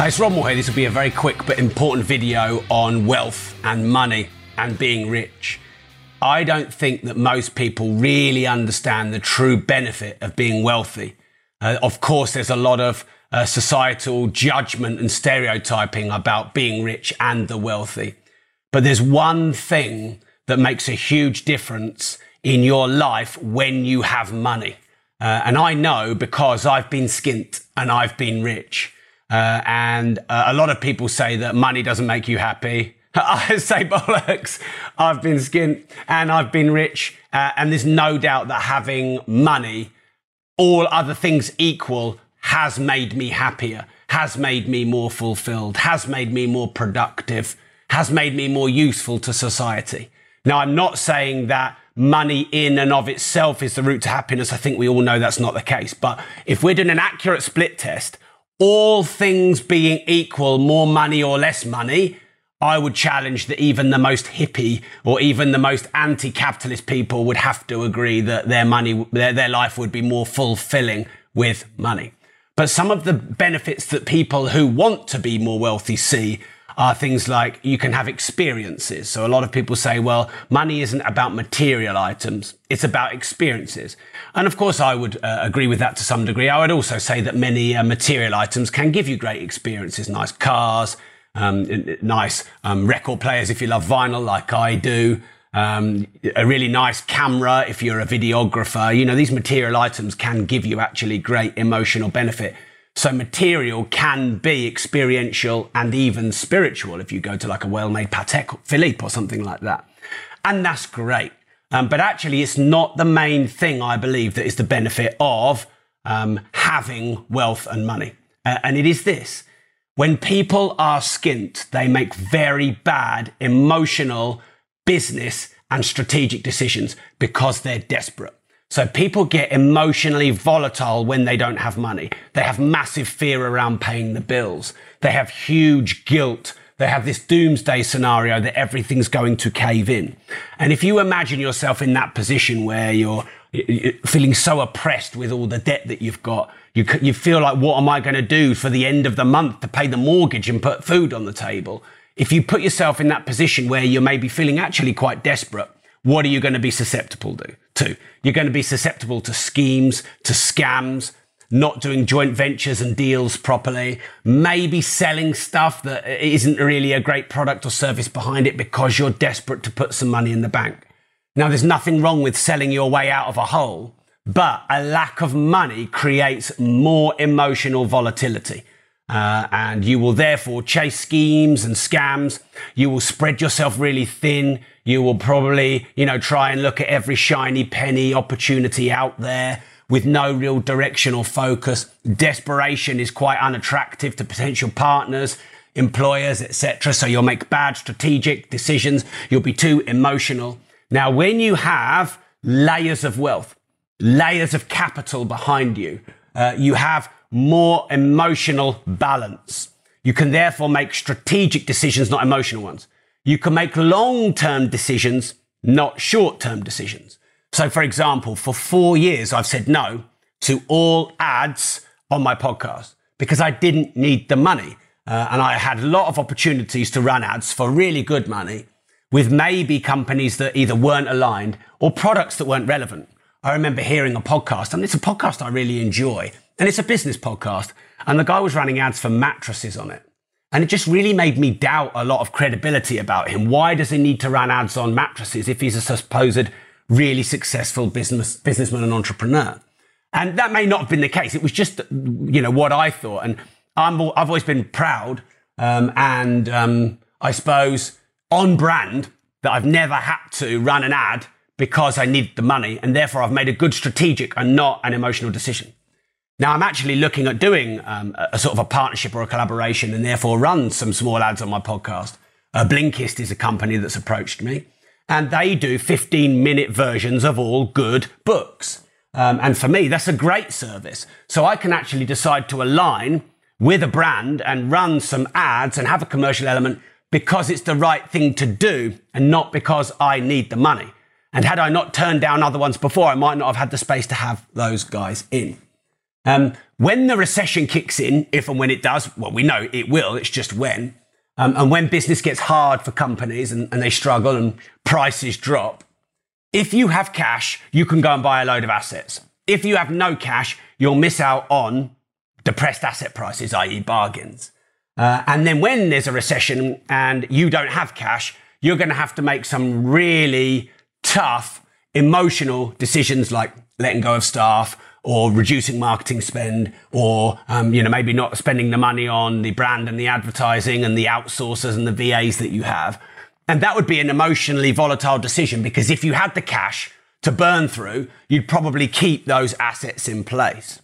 It's Moore here. This will be a very quick but important video on wealth and money and being rich. I don't think that most people really understand the true benefit of being wealthy. Uh, of course, there's a lot of uh, societal judgment and stereotyping about being rich and the wealthy. But there's one thing that makes a huge difference in your life when you have money. Uh, and I know because I've been skint and I've been rich. Uh, and uh, a lot of people say that money doesn't make you happy. I say bollocks. I've been skint and I've been rich. Uh, and there's no doubt that having money, all other things equal, has made me happier, has made me more fulfilled, has made me more productive, has made me more useful to society. Now, I'm not saying that money in and of itself is the route to happiness. I think we all know that's not the case. But if we're doing an accurate split test, all things being equal, more money or less money, I would challenge that even the most hippie or even the most anti-capitalist people would have to agree that their money, their, their life would be more fulfilling with money. But some of the benefits that people who want to be more wealthy see are things like you can have experiences. So a lot of people say, well, money isn't about material items. It's about experiences. And of course, I would uh, agree with that to some degree. I would also say that many uh, material items can give you great experiences, nice cars, um, nice um, record players if you love vinyl like I do. Um, a really nice camera if you're a videographer. You know, these material items can give you actually great emotional benefit. So material can be experiential and even spiritual if you go to like a well-made Patek Philippe or something like that. And that's great. Um, but actually, it's not the main thing I believe that is the benefit of um, having wealth and money. Uh, and it is this. When people are skint, they make very bad emotional, business, and strategic decisions because they're desperate. So people get emotionally volatile when they don't have money. They have massive fear around paying the bills. They have huge guilt. They have this doomsday scenario that everything's going to cave in. And if you imagine yourself in that position where you're feeling so oppressed with all the debt that you've got, you, you feel like, what am I going to do for the end of the month to pay the mortgage and put food on the table? If you put yourself in that position where you're maybe feeling actually quite desperate, what are you going to be susceptible to? You're going to be susceptible to schemes, to scams, not doing joint ventures and deals properly, maybe selling stuff that isn't really a great product or service behind it because you're desperate to put some money in the bank. Now, there's nothing wrong with selling your way out of a hole, but a lack of money creates more emotional volatility. Uh, and you will therefore chase schemes and scams. You will spread yourself really thin. You will probably, you know, try and look at every shiny penny opportunity out there with no real direction or focus. Desperation is quite unattractive to potential partners, employers, etc. So you'll make bad strategic decisions. You'll be too emotional. Now, when you have layers of wealth, layers of capital behind you, uh, you have more emotional balance. You can therefore make strategic decisions, not emotional ones. You can make long term decisions, not short term decisions. So, for example, for four years, I've said no to all ads on my podcast because I didn't need the money. Uh, and I had a lot of opportunities to run ads for really good money with maybe companies that either weren't aligned or products that weren't relevant. I remember hearing a podcast, and it's a podcast I really enjoy, and it's a business podcast. And the guy was running ads for mattresses on it. And it just really made me doubt a lot of credibility about him. Why does he need to run ads on mattresses if he's a supposed really successful business, businessman and entrepreneur? And that may not have been the case. It was just, you know, what I thought. And I'm, I've always been proud um, and um, I suppose on brand that I've never had to run an ad because I needed the money. And therefore I've made a good strategic and not an emotional decision. Now I'm actually looking at doing um, a, a, sort of a partnership or a collaboration and therefore run some small ads on my podcast. Uh, Blinkist is a company that's approached me, and they do 15 minute versions of all good books. Um, and for me, that's a great service. So I can actually decide to align with a brand and run some ads and have a commercial element because it's the right thing to do and not because I need the money. And had I not turned down other ones before, I might not have had the space to have those guys in. Um, when the recession kicks in, if and when it does, well, we know it will, it's just when. Um, and when business gets hard for companies and, and they struggle and prices drop, if you have cash, you can go and buy a load of assets. If you have no cash, you'll miss out on depressed asset prices, i.e., bargains. Uh, and then when there's a recession and you don't have cash, you're going to have to make some really tough emotional decisions like letting go of staff or reducing marketing spend or um, you know maybe not spending the money on the brand and the advertising and the outsourcers and the VAs that you have. And that would be an emotionally volatile decision because if you had the cash to burn through, you'd probably keep those assets in place.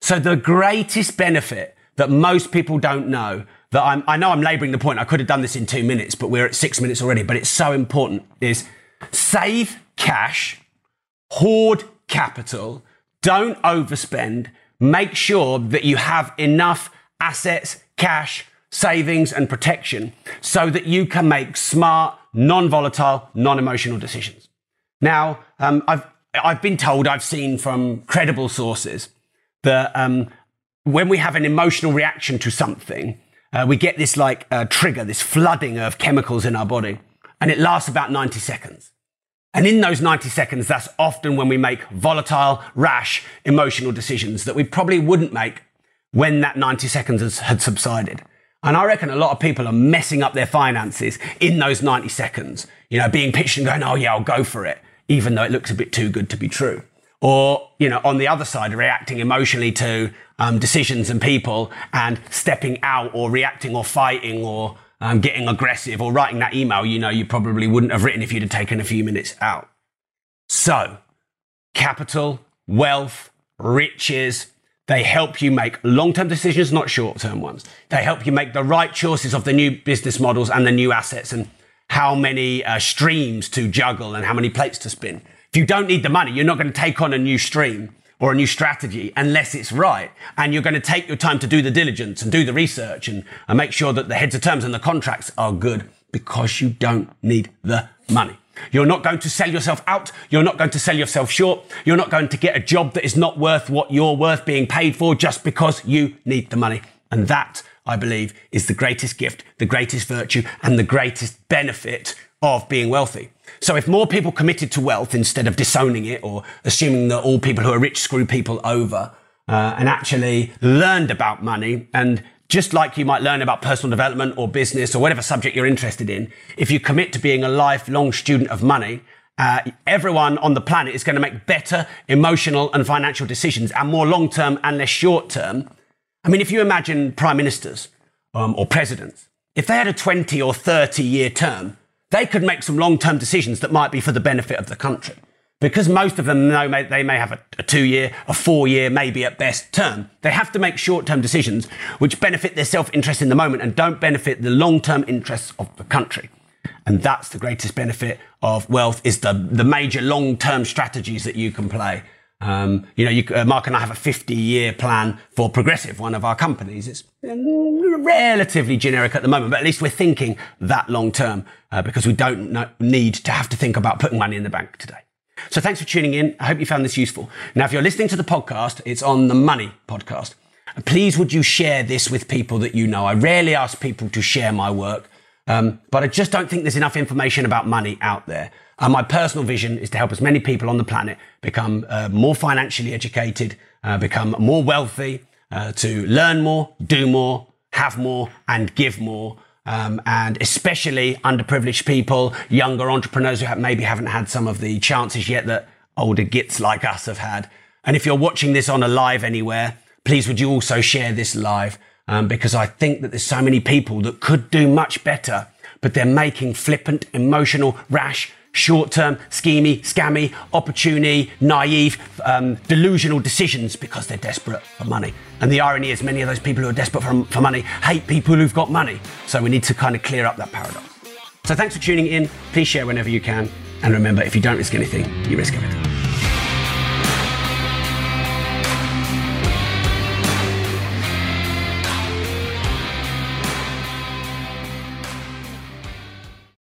So the greatest benefit that most people don't know that I'm, I know I'm laboring the point. I could have done this in two minutes, but we're at six minutes already. But it's so important is save cash, hoard capital, don't overspend. Make sure that you have enough assets, cash, savings and protection so that you can make smart, non-volatile, non-emotional decisions. Now, um, I've, I've been told, I've seen from credible sources that um, when we have an emotional reaction to something, uh, we get this like uh, trigger, this flooding of chemicals in our body, and it lasts about 90 seconds. And in those 90 seconds, that's often when we make volatile, rash, emotional decisions that we probably wouldn't make when that 90 seconds has, had subsided. And I reckon a lot of people are messing up their finances in those 90 seconds, you know, being pitched and going, oh, yeah, I'll go for it, even though it looks a bit too good to be true or you know on the other side reacting emotionally to um, decisions and people and stepping out or reacting or fighting or um, getting aggressive or writing that email you know you probably wouldn't have written if you'd have taken a few minutes out. So capital wealth riches they help you make long-term decisions not short-term ones. They help you make the right choices of the new business models and the new assets and how many uh, streams to juggle and how many plates to spin. If you don't need the money, you're not going to take on a new stream or a new strategy unless it's right. And you're going to take your time to do the diligence and do the research and, and make sure that the heads of terms and the contracts are good because you don't need the money. You're not going to sell yourself out. You're not going to sell yourself short. You're not going to get a job that is not worth what you're worth being paid for just because you need the money. And that, I believe, is the greatest gift, the greatest virtue, and the greatest benefit of being wealthy. So if more people committed to wealth instead of disowning it or assuming that all people who are rich screw people over, uh, and actually learned about money and just like you might learn about personal development or business or whatever subject you're interested in, if you commit to being a lifelong student of money, uh, everyone on the planet is going to make better emotional and financial decisions and more long term and less short term. I mean, if you imagine prime ministers um, or presidents, if they had a 20 or 30 year term, they could make some long term decisions that might be for the benefit of the country. Because most of them know they may have a, a two year, a four year, maybe at best term, they have to make short term decisions which benefit their self interest in the moment and don't benefit the long term interests of the country. And that's the greatest benefit of wealth is the, the major long term strategies that you can play. Um, you know, you, uh, Mark and I have a 50 year plan for Progressive, one of our companies. It's relatively generic at the moment, but at least we're thinking that long term uh, because we don't know, need to have to think about putting money in the bank today. So thanks for tuning in. I hope you found this useful. Now, if you're listening to the podcast, it's on the Money podcast. Please would you share this with people that you know? I rarely ask people to share my work, um, but I just don't think there's enough information about money out there. And my personal vision is to help as many people on the planet become uh, more financially educated, uh, become more wealthy, uh, to learn more, do more, have more, and give more. Um, and especially underprivileged people, younger entrepreneurs who have, maybe haven't had some of the chances yet that older gits like us have had. And if you're watching this on a live anywhere, please would you also share this live? Um, because I think that there's so many people that could do much better, but they're making flippant, emotional, rash, short term, schemy, scammy, opportunity, naive, um, delusional decisions because they're desperate for money. And the irony is, many of those people who are desperate for, for money hate people who've got money. So we need to kind of clear up that paradox. So thanks for tuning in. Please share whenever you can. And remember, if you don't risk anything, you risk everything.